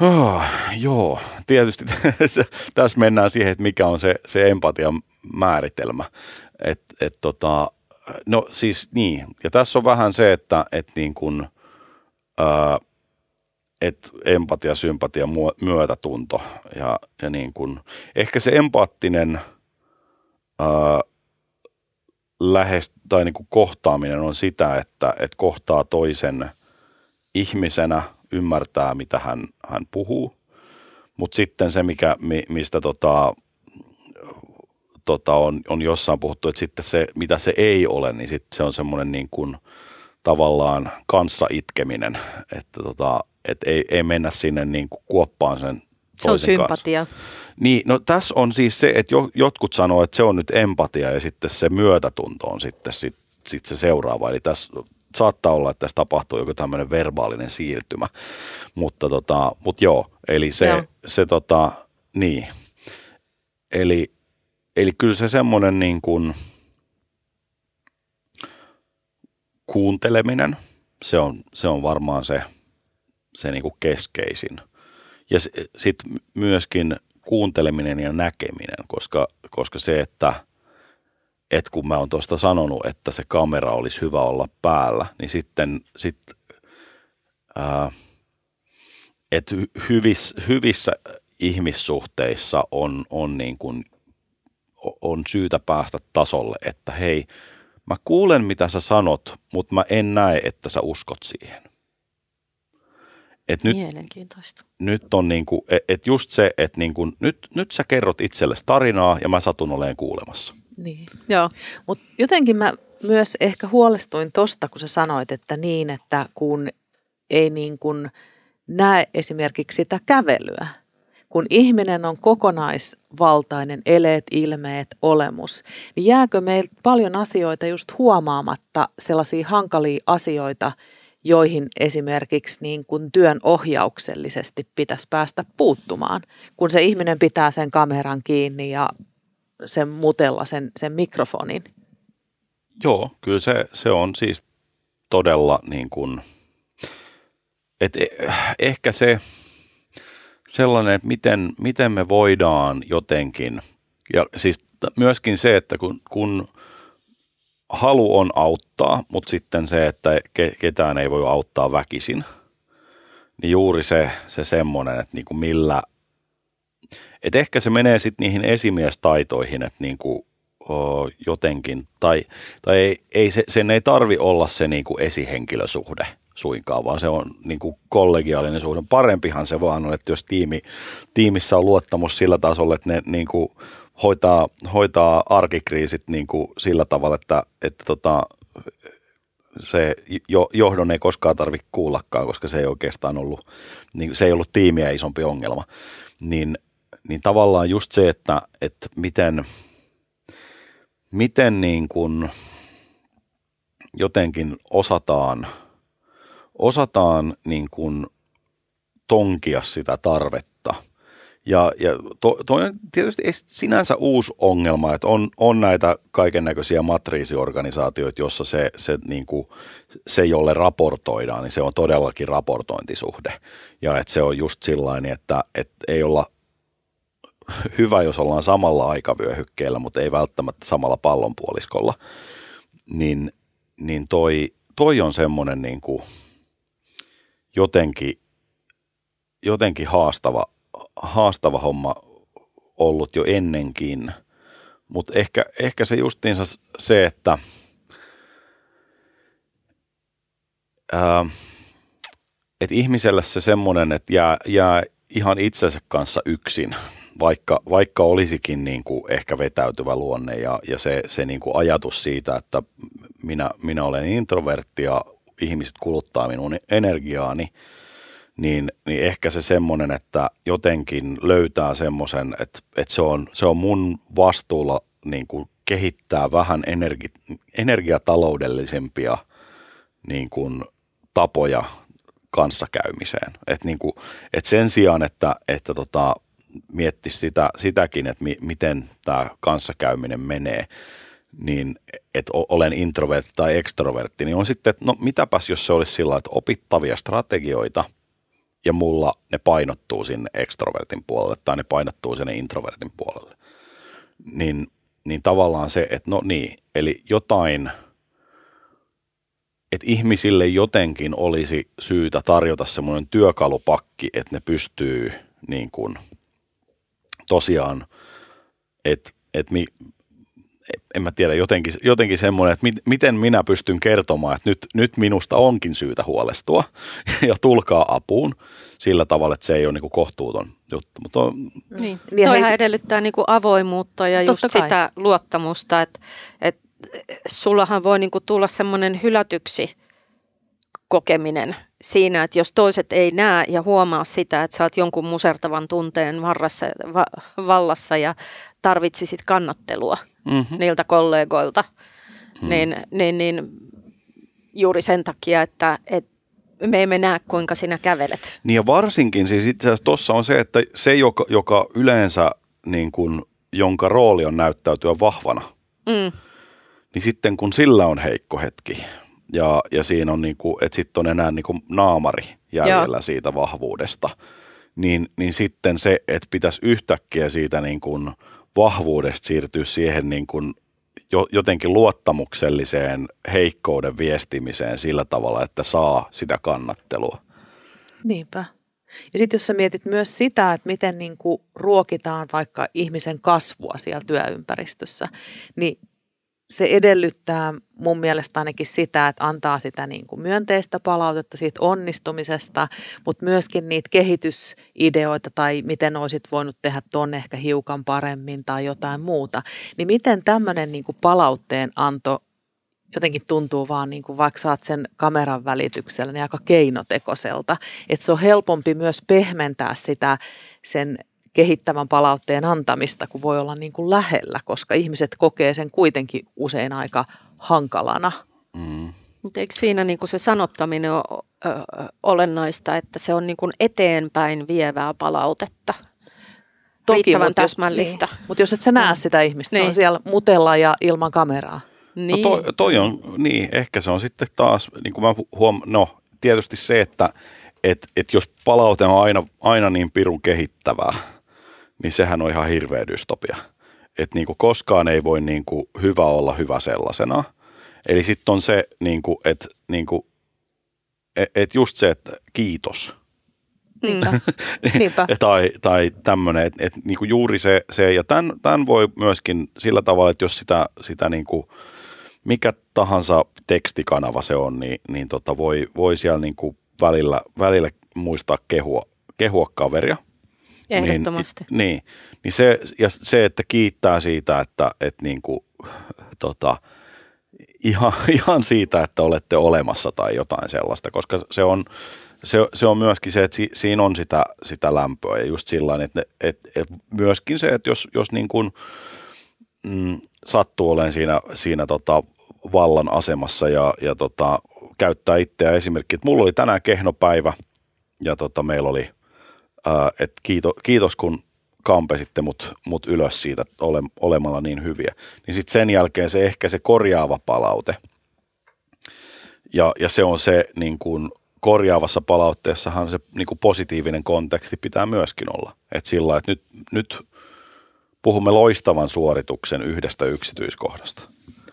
Oh, joo, tietysti tässä mennään siihen, että mikä on se, se empatian määritelmä. Et, et tota, no siis niin, ja tässä on vähän se, että et niin kun, ää, et empatia, sympatia, myötätunto ja, ja niin kun, ehkä se empaattinen ää, lähes, tai niin kohtaaminen on sitä, että et kohtaa toisen ihmisenä, ymmärtää mitä hän, hän puhuu, mutta sitten se, mikä, mistä tota, tota, on, on jossain puhuttu, että sitten se, mitä se ei ole, niin sitten se on semmoinen niin kuin tavallaan kanssa itkeminen, että tota, et ei, ei mennä sinne niin kuin kuoppaan sen se on sympatia. Kanssa. Niin, no tässä on siis se, että jo, jotkut sanoo, että se on nyt empatia ja sitten se myötätunto on sitten sit, sit se seuraava. Eli tässä saattaa olla, että tässä tapahtuu joku tämmöinen verbaalinen siirtymä. Mutta tota, mut joo, eli se, joo. se tota, niin. Eli Eli kyllä se semmoinen niin kuin kuunteleminen, se on, se on varmaan se, se niin kuin keskeisin. Ja sitten myöskin kuunteleminen ja näkeminen, koska, koska se, että et kun mä oon tuosta sanonut, että se kamera olisi hyvä olla päällä, niin sitten sit, ää, että hyvissä, hyvissä ihmissuhteissa on, on niin kuin on syytä päästä tasolle, että hei, mä kuulen mitä sä sanot, mutta mä en näe, että sä uskot siihen. Et nyt, Mielenkiintoista. Nyt on niinku, et, et just se, että niinku, nyt, nyt sä kerrot itsellesi tarinaa ja mä satun oleen kuulemassa. Niin. Joo. Mutta jotenkin mä myös ehkä huolestuin tosta, kun sä sanoit, että niin, että kun ei niin kuin näe esimerkiksi sitä kävelyä – kun ihminen on kokonaisvaltainen eleet, ilmeet, olemus, niin jääkö meiltä paljon asioita just huomaamatta sellaisia hankalia asioita, joihin esimerkiksi niin kuin työn ohjauksellisesti pitäisi päästä puuttumaan, kun se ihminen pitää sen kameran kiinni ja sen mutella sen, sen mikrofonin. Joo, kyllä se, se on siis todella niin kuin, että eh, ehkä se, sellainen, että miten, miten me voidaan jotenkin, ja siis myöskin se, että kun, kun halu on auttaa, mutta sitten se, että ke, ketään ei voi auttaa väkisin, niin juuri se, se semmoinen, että niin kuin millä, että ehkä se menee sitten niihin esimiestaitoihin, että niin kuin, jotenkin, tai, tai ei, ei se, sen ei tarvi olla se niin kuin esihenkilösuhde, suinkaan, vaan se on niin kuin kollegiaalinen suhde. Parempihan se vaan on, että jos tiimi, tiimissä on luottamus sillä tasolla, että ne niin kuin hoitaa, hoitaa arkikriisit niin kuin sillä tavalla, että, että tota, se jo, johdon ei koskaan tarvitse kuullakaan, koska se ei oikeastaan ollut, niin se ei ollut tiimiä isompi ongelma. Niin, niin tavallaan just se, että, että miten, miten niin kuin jotenkin osataan – osataan niin kuin tonkia sitä tarvetta. Ja, ja to, toi on tietysti sinänsä uusi ongelma, että on, on näitä kaiken näköisiä matriisiorganisaatioita, jossa se, se, niin kuin, se, jolle raportoidaan, niin se on todellakin raportointisuhde. Ja että se on just sillain, että, että ei olla (laughs) hyvä, jos ollaan samalla aikavyöhykkeellä, mutta ei välttämättä samalla pallonpuoliskolla. Niin, niin toi, toi on semmoinen niin kuin – jotenkin, jotenkin haastava, haastava homma ollut jo ennenkin. Mutta ehkä, ehkä se justiinsa se, että ää, et ihmiselle se semmoinen, että jää, jää ihan itsensä kanssa yksin, vaikka, vaikka olisikin niin kuin ehkä vetäytyvä luonne ja, ja se, se niin kuin ajatus siitä, että minä, minä olen introvertti ja ihmiset kuluttaa minun energiaani, niin, niin ehkä se semmoinen, että jotenkin löytää semmoisen, että, että se, on, se on mun vastuulla niin kuin kehittää vähän energi, energiataloudellisempia niin kuin tapoja kanssakäymiseen. Et niin kuin, et sen sijaan, että, että tota, miettisi sitä, sitäkin, että mi, miten tämä kanssakäyminen menee, niin että olen introvertti tai ekstrovertti, niin on sitten, että no mitäpäs jos se olisi sillä että opittavia strategioita ja mulla ne painottuu sinne ekstrovertin puolelle tai ne painottuu sinne introvertin puolelle. Niin, niin tavallaan se, että no niin, eli jotain, että ihmisille jotenkin olisi syytä tarjota semmoinen työkalupakki, että ne pystyy niin kuin tosiaan, että että mi, en mä tiedä, jotenkin, jotenkin semmoinen, että mit, miten minä pystyn kertomaan, että nyt, nyt minusta onkin syytä huolestua (laughs) ja tulkaa apuun sillä tavalla, että se ei ole niin kuin kohtuuton juttu. Mutta on, niin. niin Toihan edellyttää niin kuin avoimuutta ja just sitä luottamusta, että, että sullahan voi niin kuin tulla semmoinen hylätyksi kokeminen siinä, että jos toiset ei näe ja huomaa sitä, että sä oot jonkun musertavan tunteen varrassa, va, vallassa ja tarvitsisit kannattelua mm-hmm. niiltä kollegoilta, mm. niin, niin, niin juuri sen takia, että, että me emme näe, kuinka sinä kävelet. Niin ja varsinkin siis itse asiassa tuossa on se, että se, joka, joka yleensä, niin kuin, jonka rooli on näyttäytyä vahvana, mm. niin sitten kun sillä on heikko hetki, ja, ja siinä on niin kuin, että sitten on enää niin kuin naamari jäljellä Joo. siitä vahvuudesta, niin, niin sitten se, että pitäisi yhtäkkiä siitä niin kuin vahvuudesta siirtyä siihen niin kuin jotenkin luottamukselliseen heikkouden viestimiseen sillä tavalla, että saa sitä kannattelua. Niinpä. Ja sitten jos sä mietit myös sitä, että miten niin kuin ruokitaan vaikka ihmisen kasvua siellä työympäristössä, niin se edellyttää mun mielestä ainakin sitä, että antaa sitä niin kuin myönteistä palautetta siitä onnistumisesta, mutta myöskin niitä kehitysideoita tai miten olisit voinut tehdä ton ehkä hiukan paremmin tai jotain muuta. Niin miten tämmöinen niin kuin palautteen anto jotenkin tuntuu vaan niin kuin vaikka saat sen kameran välityksellä niin aika keinotekoiselta, että se on helpompi myös pehmentää sitä sen kehittävän palautteen antamista, kun voi olla niin kuin lähellä, koska ihmiset kokee sen kuitenkin usein aika hankalana. Mm. Eikö siinä niin kuin se sanottaminen ole ö, olennaista, että se on niin kuin eteenpäin vievää palautetta? Toki, mutta täsmällistä. Niin. Mutta jos et sä näe mm. sitä ihmistä, niin. se on niin. siellä mutella ja ilman kameraa. Niin. No toi, toi on, niin, ehkä se on sitten taas, niin kuin mä huom, no tietysti se, että et, et jos palaute on aina, aina niin pirun kehittävää, niin sehän on ihan hirveä dystopia. Että niin kuin koskaan ei voi niin kuin hyvä olla hyvä sellaisena. Eli sitten on se, niin kuin, että niin kuin, et just se, että kiitos. Niinpä. (laughs) Niinpä. tai tai tämmöinen, että et, niin kuin juuri se, se ja tämän, tämän voi myöskin sillä tavalla, että jos sitä, sitä niin kuin, mikä tahansa tekstikanava se on, niin, niin tota voi, voi siellä niin kuin välillä, välillä muistaa kehua, kehua kaveria. Ehdottomasti. Niin, niin, niin se, ja se, että kiittää siitä, että, että niin kuin, tota, ihan, (laughs) ihan siitä, että olette olemassa tai jotain sellaista, koska se on, se, se on myöskin se, että si, siinä on sitä, sitä lämpöä ja just sillä että, että, että myöskin se, että jos, jos niin kuin, mm, sattuu olemaan siinä, siinä tota vallan asemassa ja, ja tota, käyttää itseä esimerkiksi, että mulla oli tänään kehnopäivä ja tota, meillä oli että kiitos, kiitos kun kampesitte mut, mut ylös siitä ole, olemalla niin hyviä. Niin sitten sen jälkeen se ehkä se korjaava palaute. Ja, ja se on se niin kuin korjaavassa palautteessahan se niin kuin positiivinen konteksti pitää myöskin olla. Että sillä että nyt, nyt puhumme loistavan suorituksen yhdestä yksityiskohdasta.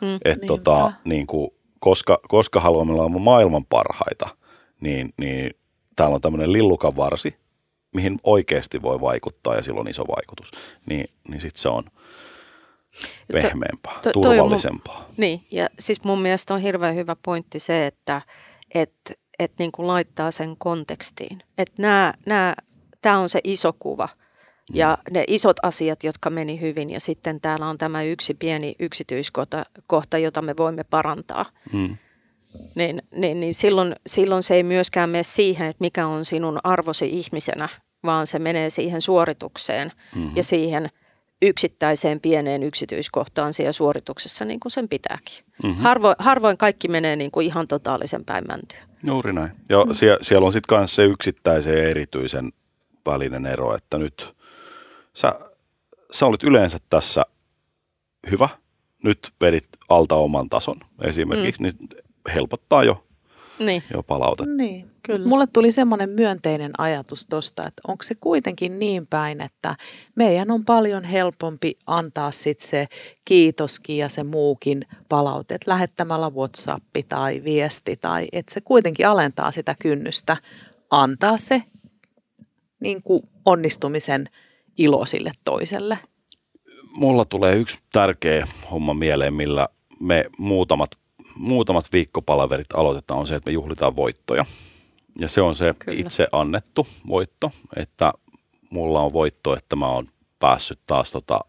Mm, Et niin, tota, niin kuin, koska, koska haluamme olla maailman parhaita, niin, niin täällä on tämmöinen lillukan varsi, mihin oikeasti voi vaikuttaa ja silloin iso vaikutus, niin, niin sitten se on pehmeämpää, to, to, turvallisempaa. Mun, niin, ja siis mun mielestä on hirveän hyvä pointti se, että et, et niin kuin laittaa sen kontekstiin. Että tämä on se iso kuva mm. ja ne isot asiat, jotka meni hyvin ja sitten täällä on tämä yksi pieni yksityiskohta, kohta, jota me voimme parantaa. Mm niin, niin, niin silloin, silloin se ei myöskään mene siihen, että mikä on sinun arvosi ihmisenä, vaan se menee siihen suoritukseen mm-hmm. ja siihen yksittäiseen pieneen yksityiskohtaan siellä suorituksessa niin kuin sen pitääkin. Mm-hmm. Harvoin, harvoin kaikki menee niin kuin ihan totaalisen päin mäntyä. Juuri näin. Ja mm. siellä, siellä on sitten myös se yksittäisen ja erityisen välinen ero, että nyt sä, sä olit yleensä tässä hyvä, nyt vedit alta oman tason esimerkiksi, mm. niin helpottaa jo, niin. jo palautetta. Niin. Kyllä. Mulle tuli semmoinen myönteinen ajatus tuosta, että onko se kuitenkin niin päin, että meidän on paljon helpompi antaa sitten se kiitoskin ja se muukin palaute, että lähettämällä WhatsApp tai viesti tai että se kuitenkin alentaa sitä kynnystä antaa se niin kuin onnistumisen ilo sille toiselle. Mulla tulee yksi tärkeä homma mieleen, millä me muutamat, muutamat viikkopalaverit aloitetaan, on se, että me juhlitaan voittoja. Ja se on se Kyllä. itse annettu voitto, että mulla on voitto, että mä oon päässyt taas tota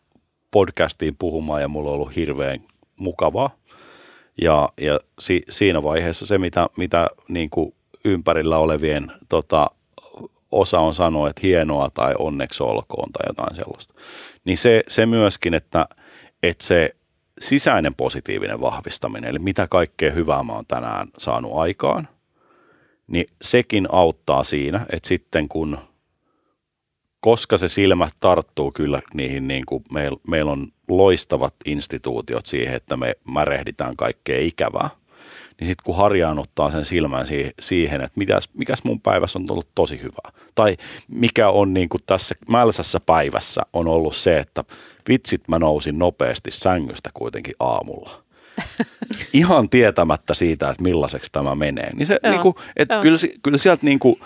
podcastiin puhumaan ja mulla on ollut hirveän mukavaa. Ja, ja si, siinä vaiheessa se, mitä, mitä niin kuin ympärillä olevien tota, osa on sanoa, että hienoa tai onneksi olkoon tai jotain sellaista. Niin se, se myöskin, että, että se sisäinen positiivinen vahvistaminen, eli mitä kaikkea hyvää mä oon tänään saanut aikaan, niin sekin auttaa siinä, että sitten kun, koska se silmä tarttuu kyllä niihin, niin kuin meillä meil on loistavat instituutiot siihen, että me märehditään kaikkea ikävää, niin sitten kun harjaannuttaa sen silmän siihen, että mitäs, mikäs mun päivässä on ollut tosi hyvää. Tai mikä on niin kuin tässä mälsässä päivässä on ollut se, että vitsit mä nousin nopeasti sängystä kuitenkin aamulla. (laughs) Ihan tietämättä siitä, että millaiseksi tämä menee. Niin se, niin kuin, että kyllä, kyllä sieltä niin kuin,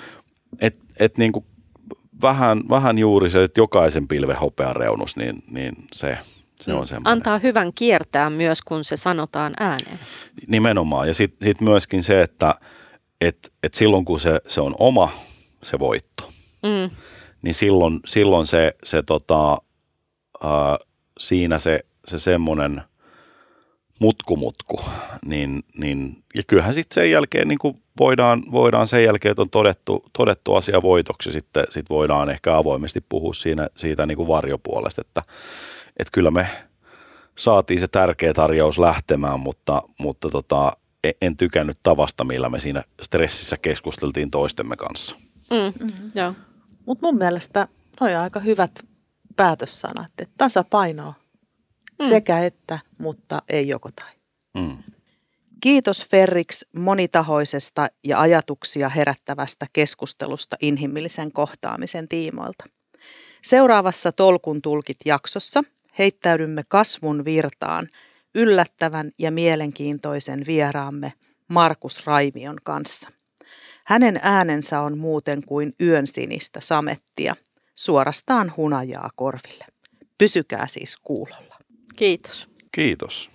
että, että niin kuin vähän, vähän juuri se, että jokaisen pilven hopean reunus, niin, niin se, se on semmoinen. Antaa hyvän kiertää myös, kun se sanotaan ääneen. Nimenomaan. Ja sitten sit myöskin se, että et, et silloin kun se, se on oma se voitto, mm. niin silloin, silloin se, se tota, äh, siinä se, se semmoinen mutkumutku, niin, niin ja kyllähän sitten sen jälkeen niin kuin voidaan, voidaan sen jälkeen, että on todettu, todettu asia voitoksi, sitten sit voidaan ehkä avoimesti puhua siinä, siitä niin kuin varjopuolesta, että että kyllä me saatiin se tärkeä tarjous lähtemään, mutta, mutta tota, e-, en tykännyt tavasta, millä me siinä stressissä keskusteltiin toistemme kanssa. Mm, mm-hmm. Mutta mun mielestä noi on aika hyvät päätössanat, että tasapainoa mm. sekä että, mutta ei joko tai. Mm. Kiitos Ferrix monitahoisesta ja ajatuksia herättävästä keskustelusta inhimillisen kohtaamisen tiimoilta. Seuraavassa Tolkun tulkit jaksossa heittäydymme kasvun virtaan yllättävän ja mielenkiintoisen vieraamme Markus Raimion kanssa. Hänen äänensä on muuten kuin yön sinistä samettia, suorastaan hunajaa korville. Pysykää siis kuulolla. Kiitos. Kiitos.